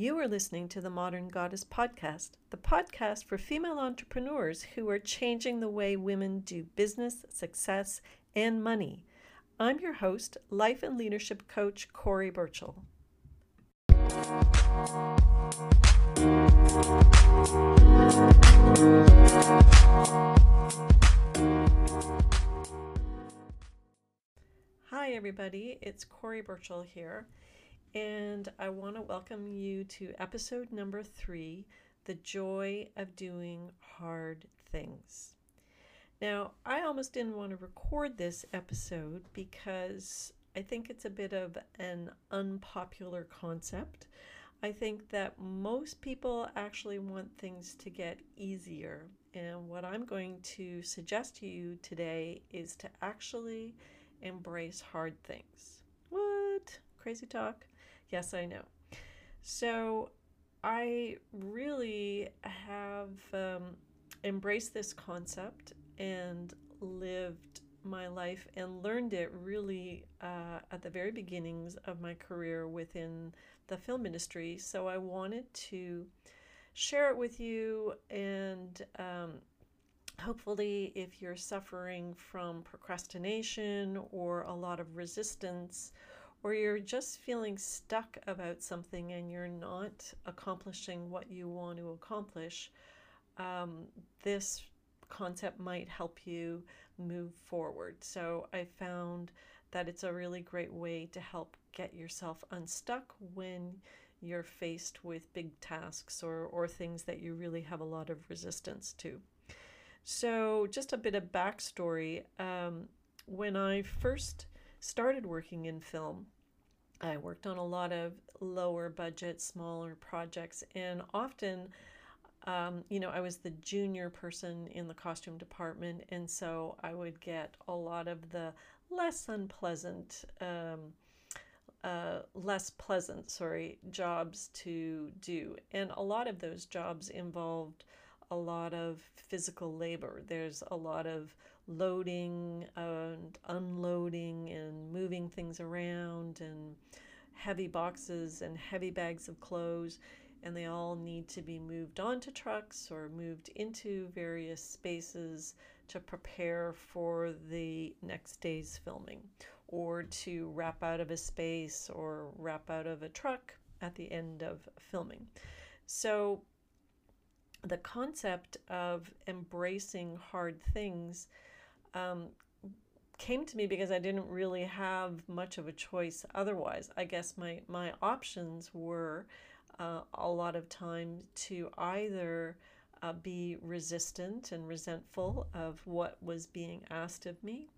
You are listening to the Modern Goddess Podcast, the podcast for female entrepreneurs who are changing the way women do business, success, and money. I'm your host, life and leadership coach Cori Burchell. Hi, everybody. It's Cori Burchell here and I want to welcome you to episode number three The Joy of Doing Hard Things. Now, I almost didn't want to record this episode because I think it's a bit of an unpopular concept. I think that most people actually want things to get easier. And what I'm going to suggest to you today is to actually embrace hard things. What? Crazy talk? Yes, I know. So I really have um, embraced this concept and lived my life and learned it really uh, at the very beginnings of my career within the film industry. So I wanted to share it with you and um, hopefully if you're suffering from procrastination or a lot of resistance or you're just feeling stuck about something and you're not accomplishing what you want to accomplish, um, this concept might help you move forward. So I found that it's a really great way to help get yourself unstuck when you're faced with big tasks or, or things that you really have a lot of resistance to. So, just a bit of backstory. Um, when I first started working in film, I worked on a lot of lower budget, smaller projects, and often, um, you know, I was the junior person in the costume department, and so I would get a lot of the less unpleasant, um, uh, less pleasant, sorry, jobs to do. And a lot of those jobs involved a lot of physical labor. There's a lot of loading and unloading and moving things around and heavy boxes and heavy bags of clothes and they all need to be moved onto trucks or moved into various spaces to prepare for the next day's filming or to wrap out of a space or wrap out of a truck at the end of filming. So the concept of embracing hard things um, came to me because I didn't really have much of a choice otherwise. I guess my, my options were uh, a lot of time to either uh, be resistant and resentful of what was being asked of me,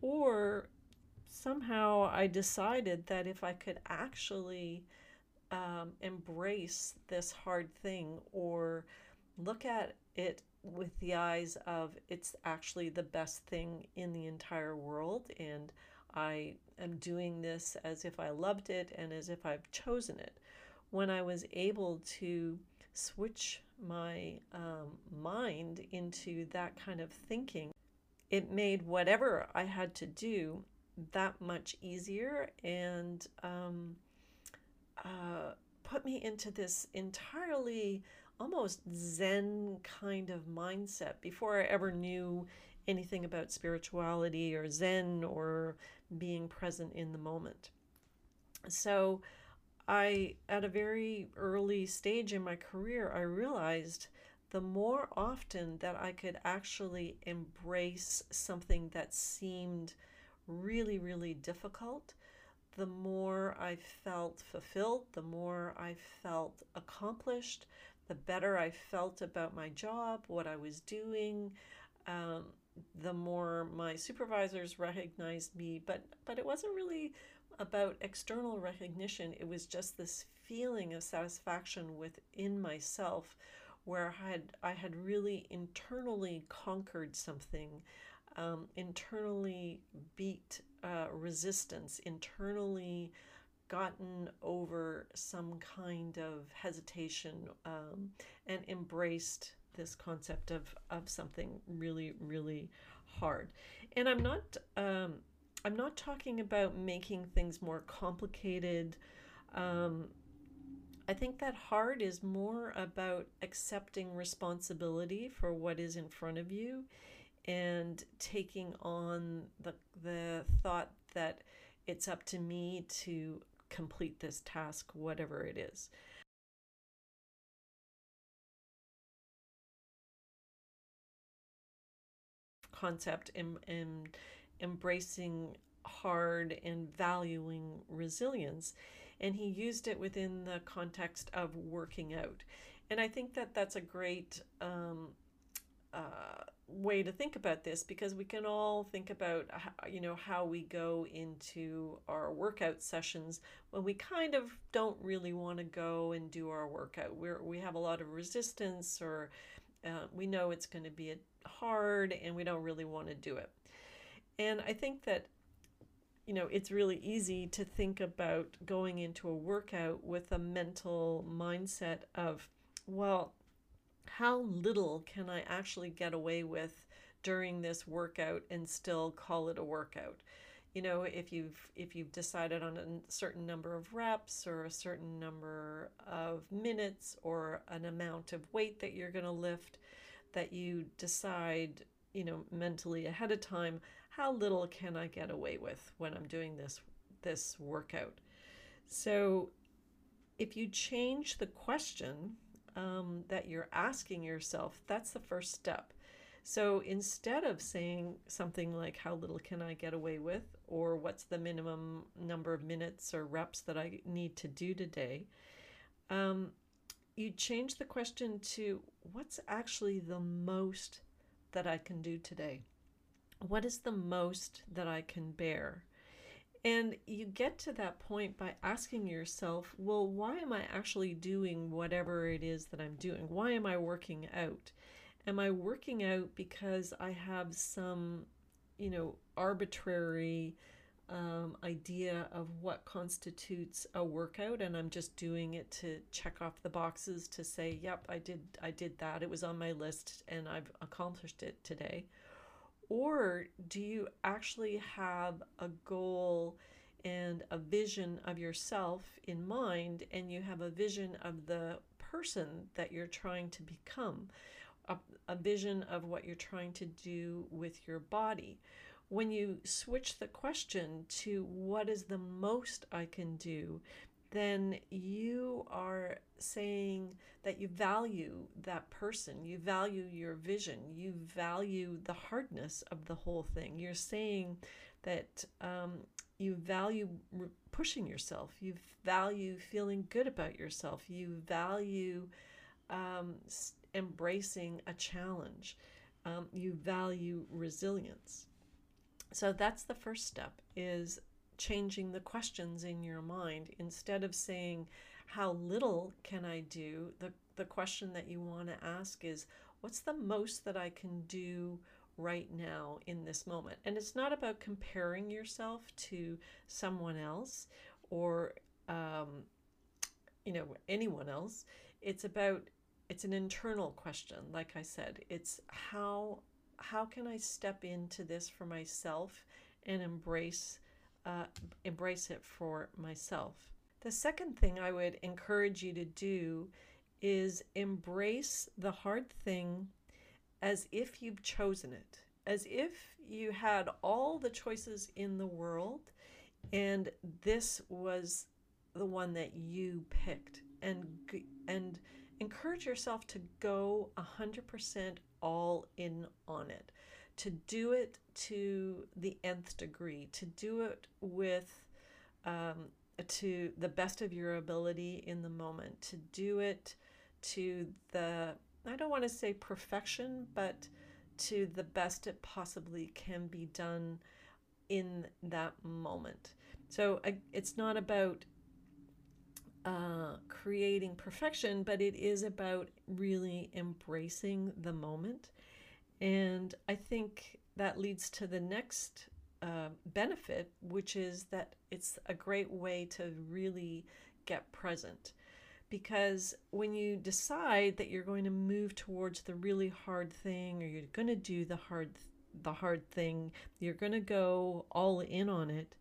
or somehow I decided that if I could actually um, embrace this hard thing or look at it with the eyes of it's actually the best thing in the entire world and I am doing this as if I loved it and as if I've chosen it. When I was able to switch my um, mind into that kind of thinking, it made whatever I had to do that much easier and um, uh, put me into this entirely almost Zen kind of mindset before I ever knew anything about spirituality or Zen or being present in the moment. So, I, at a very early stage in my career, I realized the more often that I could actually embrace something that seemed really, really difficult, the more I felt fulfilled, the more I felt accomplished, the better I felt about my job, what I was doing, um, the more my supervisors recognized me. But but it wasn't really about external recognition. It was just this feeling of satisfaction within myself, where I had I had really internally conquered something, um, internally beat uh, resistance, internally gotten over some kind of hesitation um, and embraced this concept of, of something really, really hard. And I'm not um, I'm not talking about making things more complicated. Um, I think that hard is more about accepting responsibility for what is in front of you and taking on the, the thought that it's up to me to complete this task, whatever it is. Concept and, and embracing hard and valuing resilience. And he used it within the context of working out. And I think that that's a great um, way to think about this because we can all think about how, you know how we go into our workout sessions when we kind of don't really want to go and do our workout. We we have a lot of resistance or uh, we know it's going to be hard and we don't really want to do it. And i think that you know it's really easy to think about going into a workout with a mental mindset of well how little can I actually get away with during this workout and still call it a workout? You know, if you've if you've decided on a certain number of reps or a certain number of minutes or an amount of weight that you're going to lift, that you decide, you know, mentally ahead of time, how little can I get away with when I'm doing this this workout? So, if you change the question um, that you're asking yourself, that's the first step. So instead of saying something like, How little can I get away with? or What's the minimum number of minutes or reps that I need to do today? Um, you change the question to, What's actually the most that I can do today? What is the most that I can bear? And you get to that point by asking yourself, well, why am I actually doing whatever it is that I'm doing? Why am I working out? Am I working out because I have some, you know, arbitrary um, idea of what constitutes a workout and I'm just doing it to check off the boxes to say, yep, I did I did that. It was on my list and I've accomplished it today. Or do you actually have a goal and a vision of yourself in mind, and you have a vision of the person that you're trying to become, a, a vision of what you're trying to do with your body? When you switch the question to what is the most I can do, then you are saying that you value that person, you value your vision, you value the hardness of the whole thing. You're saying that um, you value pushing yourself, you value feeling good about yourself, you value um, embracing a challenge, um, you value resilience. So that's the first step is changing the questions in your mind. Instead of saying how little can i do? the the question that you want to ask is what's the most that i can do right now in this moment? And it's not about comparing yourself to someone else or um, you know anyone else. It's about it's an internal question like i said. It's how how can i step into this for myself and embrace uh, embrace it for myself. The second thing I would encourage you to do is embrace the hard thing as if you've chosen it, as if you had all the choices in the world and this was the one that you picked and and encourage yourself to go 100% all in on it to do it to the nth degree, to do it with um, to the best of your ability in the moment, to do it to the, I don't want to say perfection, but to the best it possibly can be done in that moment. So it's not about uh, creating perfection, but it is about really embracing the moment and I think that leads to the next uh, benefit, which is that it's a great way to really get present. Because when you decide that you're going to move towards the really hard thing, or you're going to do the hard the hard thing, you're going to go all in on it,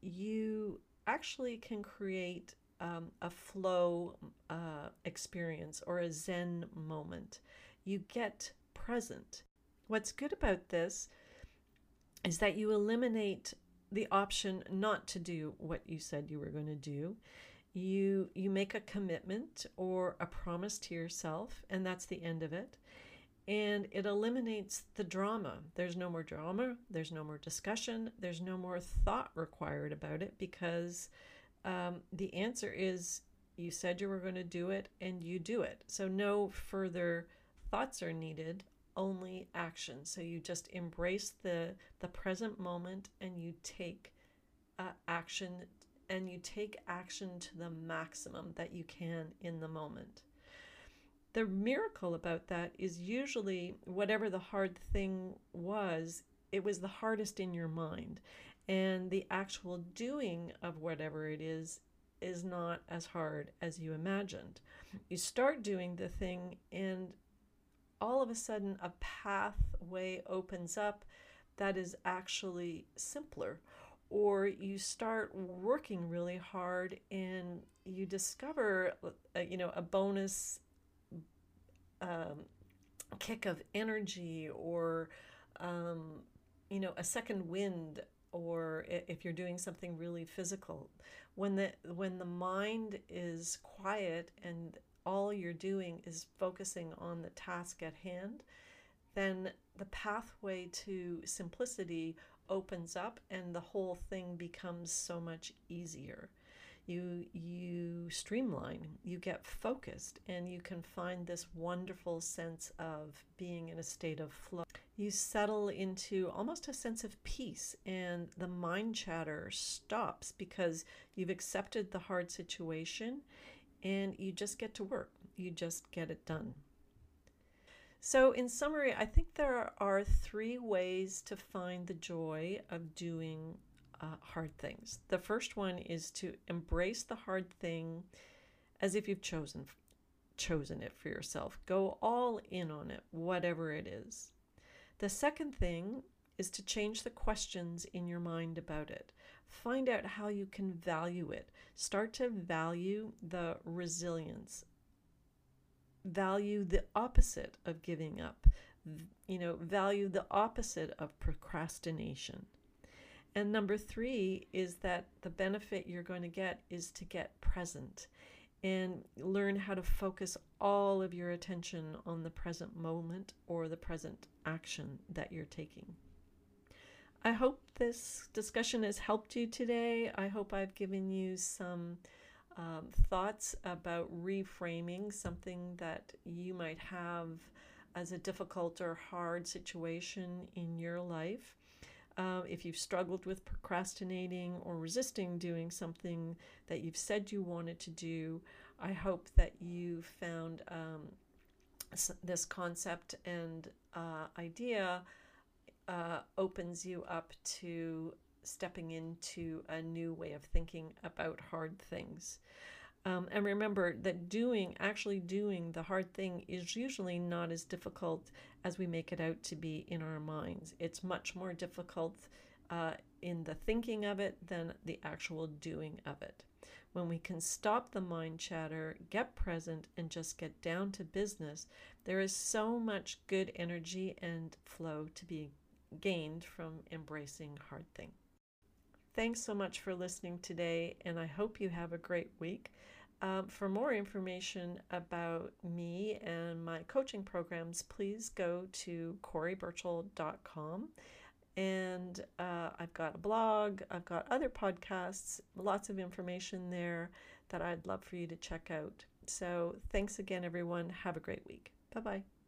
you actually can create um, a flow uh, experience or a Zen moment. You get present. What's good about this is that you eliminate the option not to do what you said you were going to do. You you make a commitment or a promise to yourself and that's the end of it. And it eliminates the drama. There's no more drama, there's no more discussion, there's no more thought required about it because um, the answer is you said you were going to do it and you do it. So no further thoughts are needed only action. So you just embrace the the present moment and you take uh, action and you take action to the maximum that you can in the moment. The miracle about that is usually whatever the hard thing was, it was the hardest in your mind. And the actual doing of whatever it is is not as hard as you imagined. You start doing the thing, and all of a sudden a pathway opens up that is actually simpler or you start working really hard and you discover uh, you know a bonus um, kick of energy or um, you know a second wind or if you're doing something really physical. When the when the mind is quiet and all you're doing is focusing on the task at hand, then the pathway to simplicity opens up and the whole thing becomes so much easier. You you streamline, you get focused and you can find this wonderful sense of being in a state of flow. You settle into almost a sense of peace and the mind chatter stops because you've accepted the hard situation and you just get to work. You just get it done. So, in summary, I think there are three ways to find the joy of doing uh, hard things. The first one is to embrace the hard thing as if you've chosen chosen it for yourself. Go all in on it, whatever it is. The second thing is to change the questions in your mind about it. Find out how you can value it. Start to value the resilience. Value the opposite of giving up. You know, value the opposite of procrastination. And number three is that the benefit you're going to get is to get present and learn how to focus all of your attention on the present moment or the present action that you're taking. I hope this discussion has helped you today. I hope I've given you some um, thoughts about reframing something that you might have as a difficult or hard situation in your life. Uh, if you've struggled with procrastinating or resisting doing something that you've said you wanted to do, I hope that you found um, this concept and uh, idea uh, opens you up to stepping into a new way of thinking about hard things. Um, and remember that doing, actually doing the hard thing, is usually not as difficult as we make it out to be in our minds. It's much more difficult uh, in the thinking of it than the actual doing of it. When we can stop the mind chatter, get present, and just get down to business, there is so much good energy and flow to be gained from embracing hard things. Thanks so much for listening today, and I hope you have a great week. Um, for more information about me and my coaching programs, please go to coriburchell.com. And uh, I've got a blog, I've got other podcasts, lots of information there that I'd love for you to check out. So thanks again, everyone. Have a great week. Bye bye.